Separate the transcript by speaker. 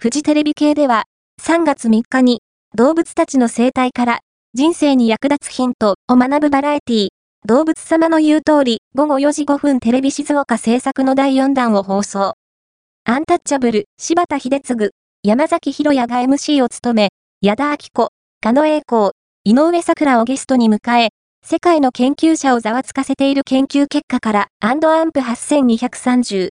Speaker 1: フジテレビ系では、3月3日に、動物たちの生態から、人生に役立つヒントを学ぶバラエティ動物様の言う通り、午後4時5分テレビ静岡制作の第4弾を放送。アンタッチャブル、柴田秀嗣、山崎博也が MC を務め、矢田明子、加野栄光、井上桜をゲストに迎え、世界の研究者をざわつかせている研究結果から、アンアンプ8230